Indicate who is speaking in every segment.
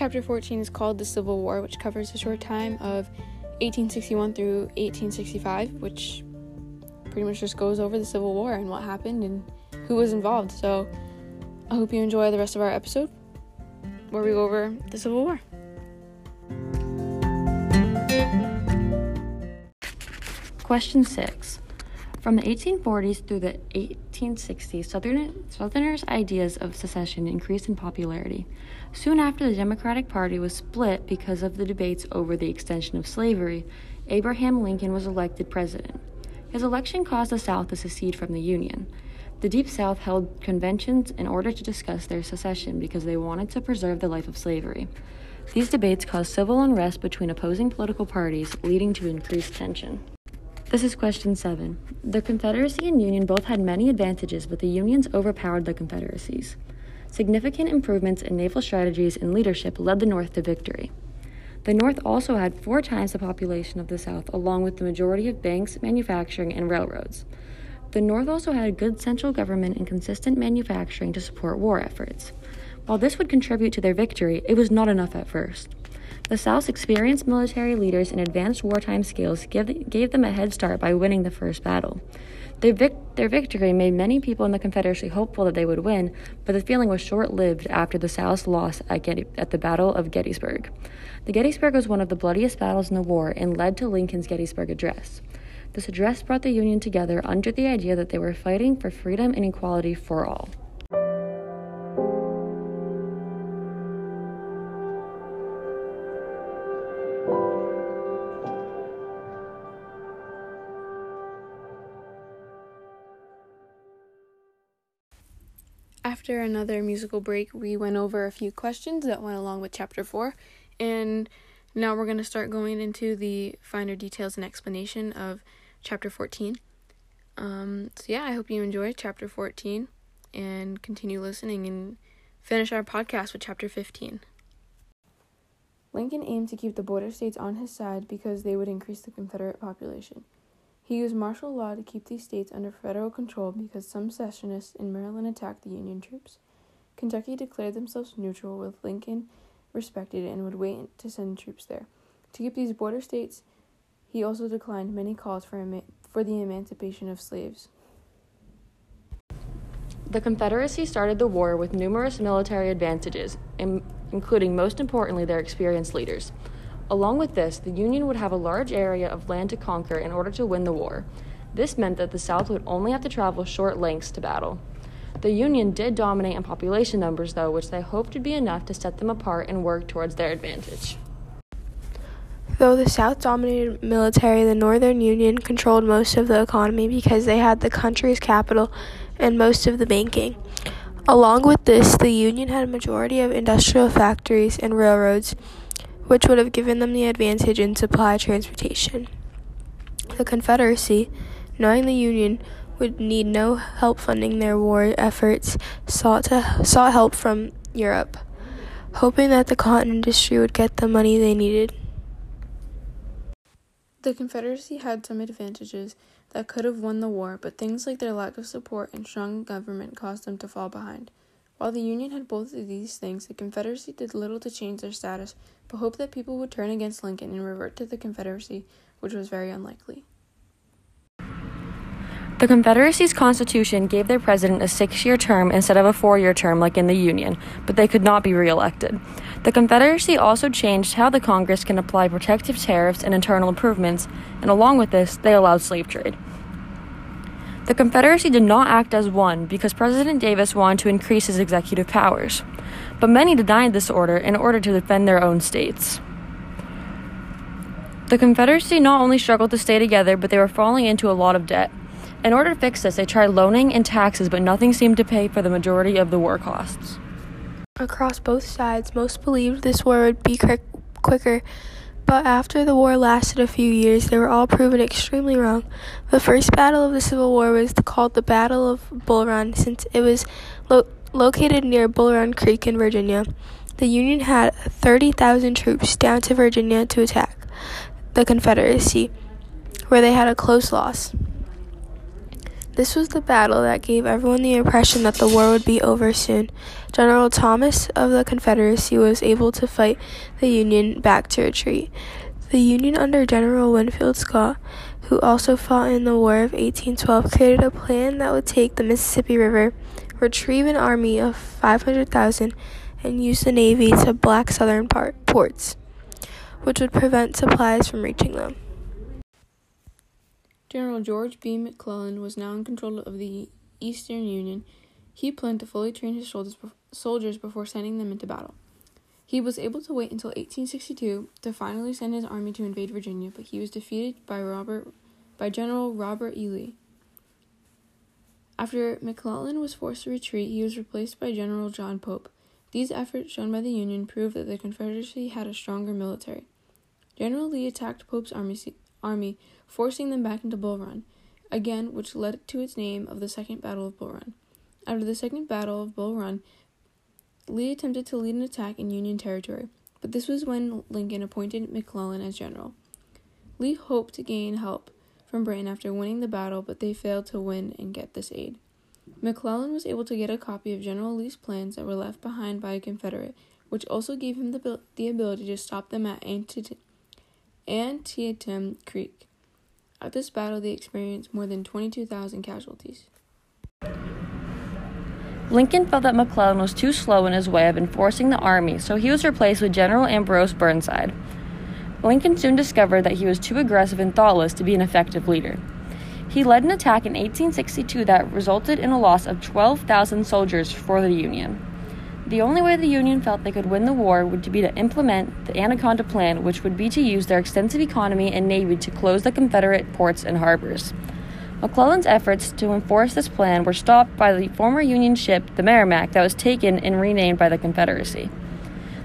Speaker 1: chapter 14 is called The Civil War, which covers a short time of 1861 through 1865, which pretty much just goes over the Civil War and what happened and who was involved. So I hope you enjoy the rest of our episode where we go over the Civil War.
Speaker 2: Question 6. From the 1840s through the 1860s, Southern, Southerners' ideas of secession increased in popularity. Soon after the Democratic Party was split because of the debates over the extension of slavery, Abraham Lincoln was elected president. His election caused the South to secede from the Union. The Deep South held conventions in order to discuss their secession because they wanted to preserve the life of slavery. These debates caused civil unrest between opposing political parties, leading to increased tension. This is question seven. The Confederacy and Union both had many advantages, but the Unions overpowered the Confederacies. Significant improvements in naval strategies and leadership led the North to victory. The North also had four times the population of the South, along with the majority of banks, manufacturing, and railroads. The North also had a good central government and consistent manufacturing to support war efforts. While this would contribute to their victory, it was not enough at first. The South's experienced military leaders and advanced wartime skills give, gave them a head start by winning the first battle. Their, vic- their victory made many people in the Confederacy hopeful that they would win, but the feeling was short lived after the South's loss at, at the Battle of Gettysburg. The Gettysburg was one of the bloodiest battles in the war and led to Lincoln's Gettysburg Address. This address brought the Union together under the idea that they were fighting for freedom and equality for all.
Speaker 1: After another musical break, we went over a few questions that went along with chapter 4, and now we're going to start going into the finer details and explanation of chapter 14. Um, so, yeah, I hope you enjoy chapter 14 and continue listening and finish our podcast with chapter 15. Lincoln aimed to keep the border states on his side because they would increase the Confederate population. He used martial law to keep these states under federal control because some secessionists in Maryland attacked the Union troops. Kentucky declared themselves neutral, with Lincoln respected and would wait to send troops there. To keep these border states, he also declined many calls for, ema- for the emancipation of slaves.
Speaker 2: The Confederacy started the war with numerous military advantages, in- including most importantly their experienced leaders. Along with this, the Union would have a large area of land to conquer in order to win the war. This meant that the South would only have to travel short lengths to battle. The Union did dominate in population numbers, though, which they hoped would be enough to set them apart and work towards their advantage.
Speaker 3: Though the South dominated military, the Northern Union controlled most of the economy because they had the country's capital and most of the banking. Along with this, the Union had a majority of industrial factories and railroads which would have given them the advantage in supply transportation. The Confederacy, knowing the Union would need no help funding their war efforts, sought, to, sought help from Europe, hoping that the cotton industry would get the money they needed.
Speaker 1: The Confederacy had some advantages that could have won the war, but things like their lack of support and strong government caused them to fall behind. While the Union had both of these things, the Confederacy did little to change their status, but hoped that people would turn against Lincoln and revert to the Confederacy, which was very unlikely.
Speaker 2: The Confederacy's constitution gave their president a six year term instead of a four year term like in the Union, but they could not be reelected. The Confederacy also changed how the Congress can apply protective tariffs and internal improvements, and along with this, they allowed slave trade. The Confederacy did not act as one because President Davis wanted to increase his executive powers, but many denied this order in order to defend their own states. The Confederacy not only struggled to stay together, but they were falling into a lot of debt. In order to fix this, they tried loaning and taxes, but nothing seemed to pay for the majority of the war costs.
Speaker 3: Across both sides, most believed this war would be quicker but after the war lasted a few years, they were all proven extremely wrong. The first battle of the Civil War was called the Battle of Bull Run since it was lo- located near Bull Run Creek in Virginia. The Union had 30,000 troops down to Virginia to attack the Confederacy, where they had a close loss. This was the battle that gave everyone the impression that the war would be over soon. General Thomas of the Confederacy was able to fight the Union back to retreat. The Union under General Winfield Scott, who also fought in the War of 1812, created a plan that would take the Mississippi River, retrieve an army of 500,000, and use the Navy to block southern ports, which would prevent supplies from reaching them.
Speaker 1: General George B. McClellan was now in control of the Eastern Union. He planned to fully train his soldiers before sending them into battle. He was able to wait until 1862 to finally send his army to invade Virginia, but he was defeated by Robert by General Robert E. Lee. After McClellan was forced to retreat, he was replaced by General John Pope. These efforts shown by the Union proved that the Confederacy had a stronger military. General Lee attacked Pope's army, army forcing them back into Bull Run, again, which led to its name of the Second Battle of Bull Run. After the Second Battle of Bull Run, Lee attempted to lead an attack in Union territory, but this was when Lincoln appointed McClellan as general. Lee hoped to gain help from Britain after winning the battle, but they failed to win and get this aid. McClellan was able to get a copy of General Lee's plans that were left behind by a Confederate, which also gave him the, the ability to stop them at Antietam Creek. At this battle, they experienced more than 22,000 casualties.
Speaker 2: Lincoln felt that McClellan was too slow in his way of enforcing the army, so he was replaced with General Ambrose Burnside. Lincoln soon discovered that he was too aggressive and thoughtless to be an effective leader. He led an attack in 1862 that resulted in a loss of 12,000 soldiers for the Union. The only way the Union felt they could win the war would be to implement the Anaconda Plan, which would be to use their extensive economy and navy to close the Confederate ports and harbors. McClellan's efforts to enforce this plan were stopped by the former Union ship, the Merrimac, that was taken and renamed by the Confederacy.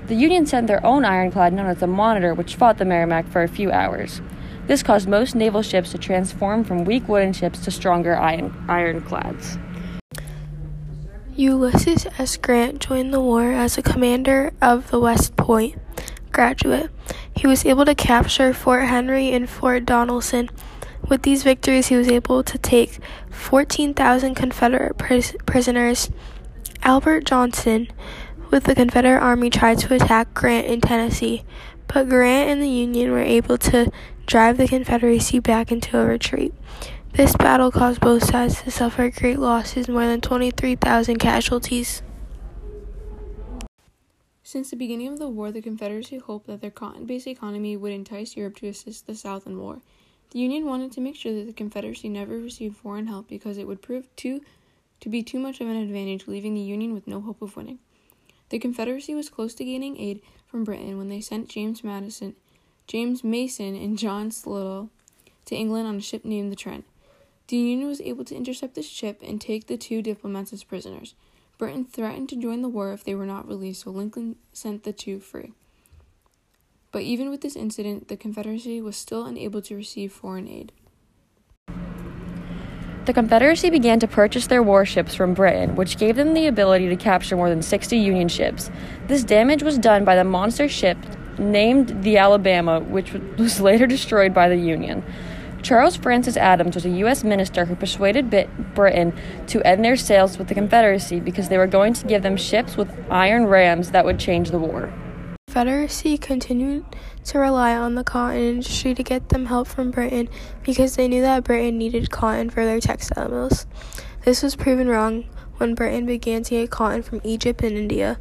Speaker 2: The Union sent their own ironclad known as the Monitor, which fought the Merrimac for a few hours. This caused most naval ships to transform from weak wooden ships to stronger iron- ironclads.
Speaker 3: Ulysses S. Grant joined the war as a commander of the West Point graduate. He was able to capture Fort Henry and Fort Donelson. With these victories, he was able to take 14,000 Confederate pris- prisoners. Albert Johnson, with the Confederate Army, tried to attack Grant in Tennessee, but Grant and the Union were able to drive the Confederacy back into a retreat. This battle caused both sides to suffer great losses, more than 23,000 casualties.
Speaker 1: Since the beginning of the war, the Confederacy hoped that their cotton based economy would entice Europe to assist the South in war. The Union wanted to make sure that the Confederacy never received foreign help because it would prove too, to be too much of an advantage, leaving the Union with no hope of winning. The Confederacy was close to gaining aid from Britain when they sent James Madison, James Mason, and John Slidell to England on a ship named the Trent. The Union was able to intercept the ship and take the two diplomats as prisoners. Britain threatened to join the war if they were not released, so Lincoln sent the two free. But even with this incident, the Confederacy was still unable to receive foreign aid.
Speaker 2: The Confederacy began to purchase their warships from Britain, which gave them the ability to capture more than 60 Union ships. This damage was done by the monster ship named the Alabama, which was later destroyed by the Union. Charles Francis Adams was a U.S. minister who persuaded Britain to end their sales with the Confederacy because they were going to give them ships with iron rams that would change the war.
Speaker 3: The Confederacy continued to rely on the cotton industry to get them help from Britain because they knew that Britain needed cotton for their textile mills. This was proven wrong when Britain began to get cotton from Egypt and India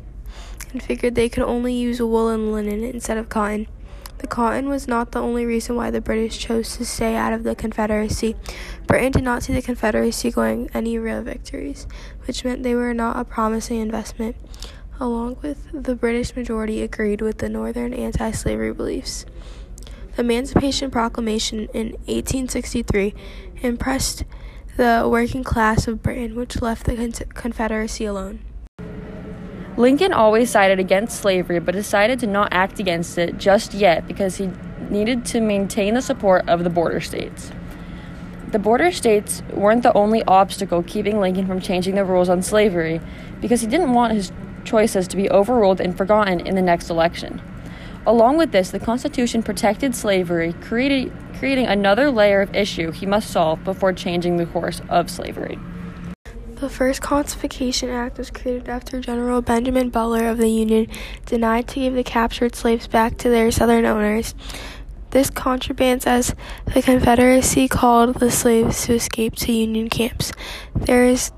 Speaker 3: and figured they could only use wool and linen instead of cotton. The cotton was not the only reason why the British chose to stay out of the Confederacy. Britain did not see the Confederacy going any real victories, which meant they were not a promising investment. Along with the British majority agreed with the Northern anti slavery beliefs. The Emancipation Proclamation in 1863 impressed the working class of Britain, which left the Confederacy alone.
Speaker 2: Lincoln always sided against slavery but decided to not act against it just yet because he needed to maintain the support of the border states. The border states weren't the only obstacle keeping Lincoln from changing the rules on slavery because he didn't want his choices to be overruled and forgotten in the next election. Along with this, the Constitution protected slavery, created, creating another layer of issue he must solve before changing the course of slavery.
Speaker 3: The first Confiscation Act was created after General Benjamin Butler of the Union denied to give the captured slaves back to their Southern owners. This contrabands as the Confederacy called the slaves to escape to Union camps. There is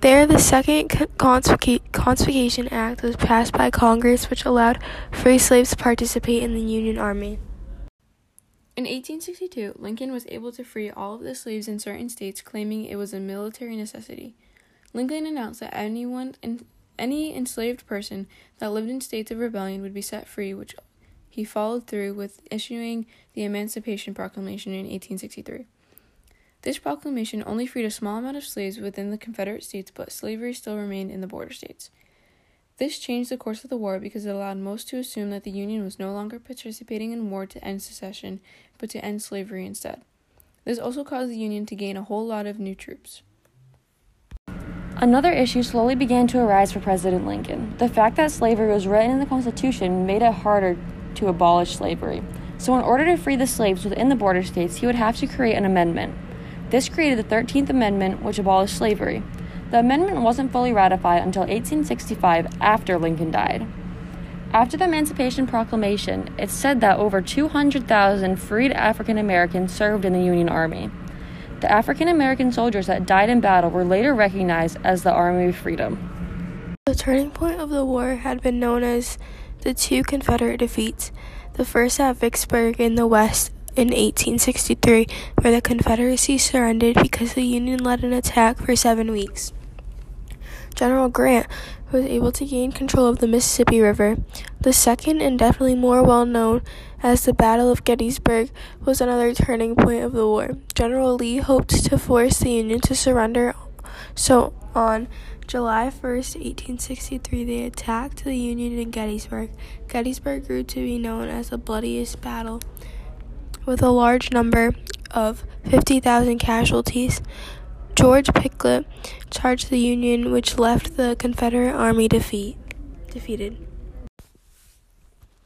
Speaker 3: there, the Second Confiscation Act was passed by Congress, which allowed free slaves to participate in the Union Army.
Speaker 1: In 1862, Lincoln was able to free all of the slaves in certain states, claiming it was a military necessity. Lincoln announced that anyone, any enslaved person that lived in states of rebellion would be set free, which he followed through with issuing the Emancipation Proclamation in 1863. This proclamation only freed a small amount of slaves within the Confederate States, but slavery still remained in the border states. This changed the course of the war because it allowed most to assume that the Union was no longer participating in war to end secession, but to end slavery instead. This also caused the Union to gain a whole lot of new troops.
Speaker 2: Another issue slowly began to arise for President Lincoln. The fact that slavery was written in the Constitution made it harder to abolish slavery. So, in order to free the slaves within the border states, he would have to create an amendment. This created the 13th Amendment, which abolished slavery. The amendment wasn't fully ratified until 1865 after Lincoln died. After the Emancipation Proclamation, it said that over 200,000 freed African Americans served in the Union Army. The African American soldiers that died in battle were later recognized as the Army of Freedom.
Speaker 3: The turning point of the war had been known as the two Confederate defeats, the first at Vicksburg in the West in 1863, where the Confederacy surrendered because the Union led an attack for seven weeks. General Grant who was able to gain control of the Mississippi River. The second, and definitely more well known as the Battle of Gettysburg, was another turning point of the war. General Lee hoped to force the Union to surrender, so on July 1st, 1863, they attacked the Union in Gettysburg. Gettysburg grew to be known as the bloodiest battle with a large number of 50,000 casualties. George Pickett charged the Union, which left the Confederate Army defeat, defeated.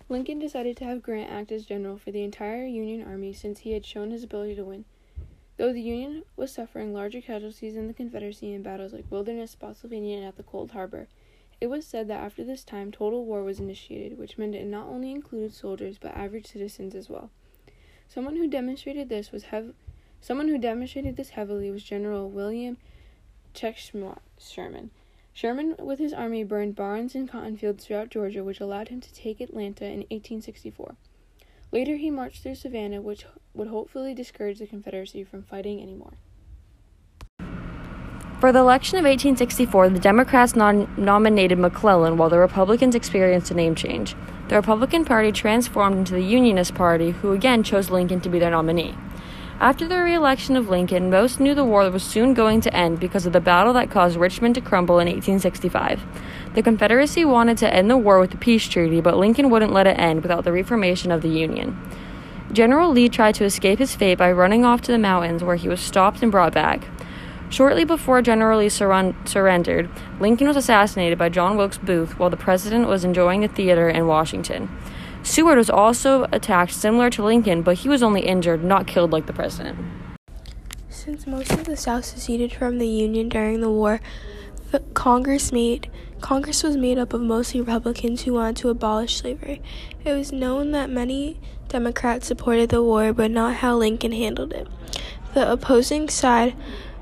Speaker 1: Lincoln decided to have Grant act as general for the entire Union Army since he had shown his ability to win. Though the Union was suffering larger casualties than the Confederacy in battles like Wilderness, Spotsylvania, and at the Cold Harbor, it was said that after this time total war was initiated, which meant it not only included soldiers but average citizens as well. Someone who demonstrated this was hev- someone who demonstrated this heavily was General William Chesmont Sherman. Sherman, with his army, burned barns and cotton fields throughout Georgia, which allowed him to take Atlanta in 1864. Later, he marched through Savannah, which would hopefully discourage the Confederacy from fighting anymore.
Speaker 2: For the election of 1864, the Democrats non- nominated McClellan while the Republicans experienced a name change. The Republican Party transformed into the Unionist Party, who again chose Lincoln to be their nominee. After the re election of Lincoln, most knew the war was soon going to end because of the battle that caused Richmond to crumble in 1865. The Confederacy wanted to end the war with a peace treaty, but Lincoln wouldn't let it end without the reformation of the Union. General Lee tried to escape his fate by running off to the mountains, where he was stopped and brought back. Shortly before General Lee sur- surrendered, Lincoln was assassinated by John Wilkes Booth while the president was enjoying the theater in Washington. Seward was also attacked similar to Lincoln, but he was only injured, not killed like the president.
Speaker 3: Since most of the South seceded from the Union during the war, Congress Congress was made up of mostly Republicans who wanted to abolish slavery. It was known that many Democrats supported the war, but not how Lincoln handled it. The opposing side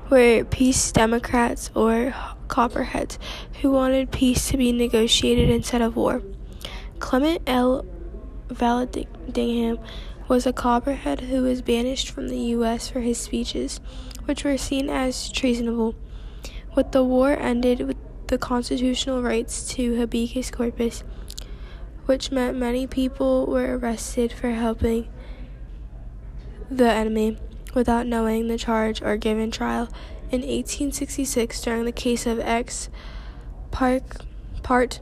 Speaker 3: were peace Democrats or Copperheads who wanted peace to be negotiated instead of war. Clement L. Vallandigham was a Copperhead who was banished from the U.S. for his speeches, which were seen as treasonable. With the war ended with the constitutional rights to habeas corpus, which meant many people were arrested for helping the enemy without knowing the charge or given trial. In 1866, during the case of X. Park, Part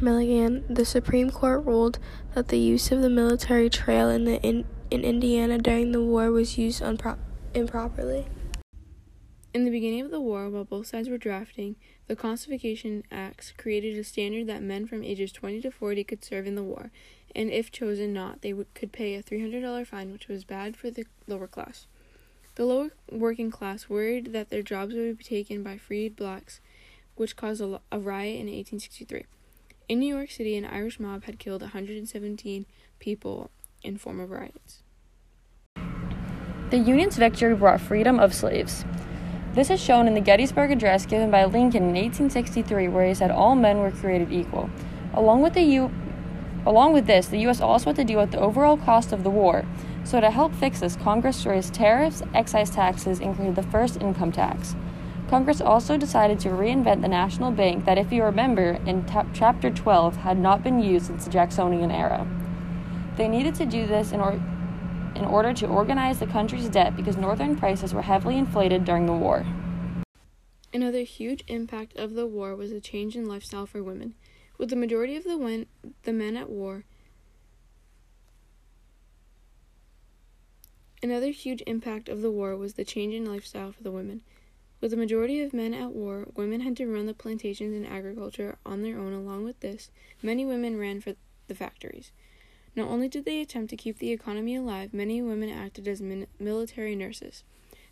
Speaker 3: Milligan, the Supreme Court ruled that the use of the military trail in, the in, in Indiana during the war was used unpro- improperly.
Speaker 1: In the beginning of the war, while both sides were drafting, the Conscription Acts created a standard that men from ages 20 to 40 could serve in the war, and if chosen not, they could pay a $300 fine, which was bad for the lower class. The lower working class worried that their jobs would be taken by freed blacks, which caused a, a riot in 1863. In New York City, an Irish mob had killed 117 people in form of riots.
Speaker 2: The Union's victory brought freedom of slaves. This is shown in the Gettysburg Address given by Lincoln in 1863, where he said all men were created equal. Along with the U- along with this, the U.S. also had to deal with the overall cost of the war, so, to help fix this, Congress raised tariffs, excise taxes, including the first income tax. Congress also decided to reinvent the national bank that, if you remember, in t- Chapter 12 had not been used since the Jacksonian era. They needed to do this in, or- in order to organize the country's debt because northern prices were heavily inflated during the war.
Speaker 1: Another huge impact of the war was a change in lifestyle for women. With the majority of the, the men at war, Another huge impact of the war was the change in lifestyle for the women. With the majority of men at war, women had to run the plantations and agriculture on their own. Along with this, many women ran for the factories. Not only did they attempt to keep the economy alive, many women acted as min- military nurses.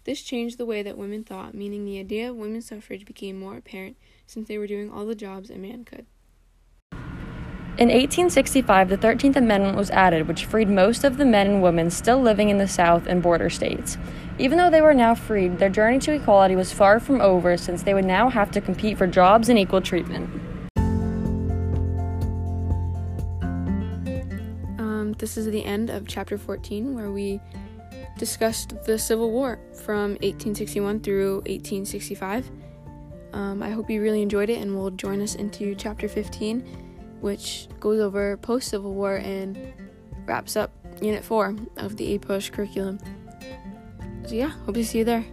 Speaker 1: This changed the way that women thought, meaning the idea of women's suffrage became more apparent since they were doing all the jobs a man could.
Speaker 2: In 1865, the 13th Amendment was added, which freed most of the men and women still living in the South and border states. Even though they were now freed, their journey to equality was far from over since they would now have to compete for jobs and equal treatment.
Speaker 1: Um, this is the end of chapter 14, where we discussed the Civil War from 1861 through 1865. Um, I hope you really enjoyed it and will join us into chapter 15 which goes over post Civil War and wraps up Unit 4 of the APUSH curriculum. So, yeah, hope to see you there.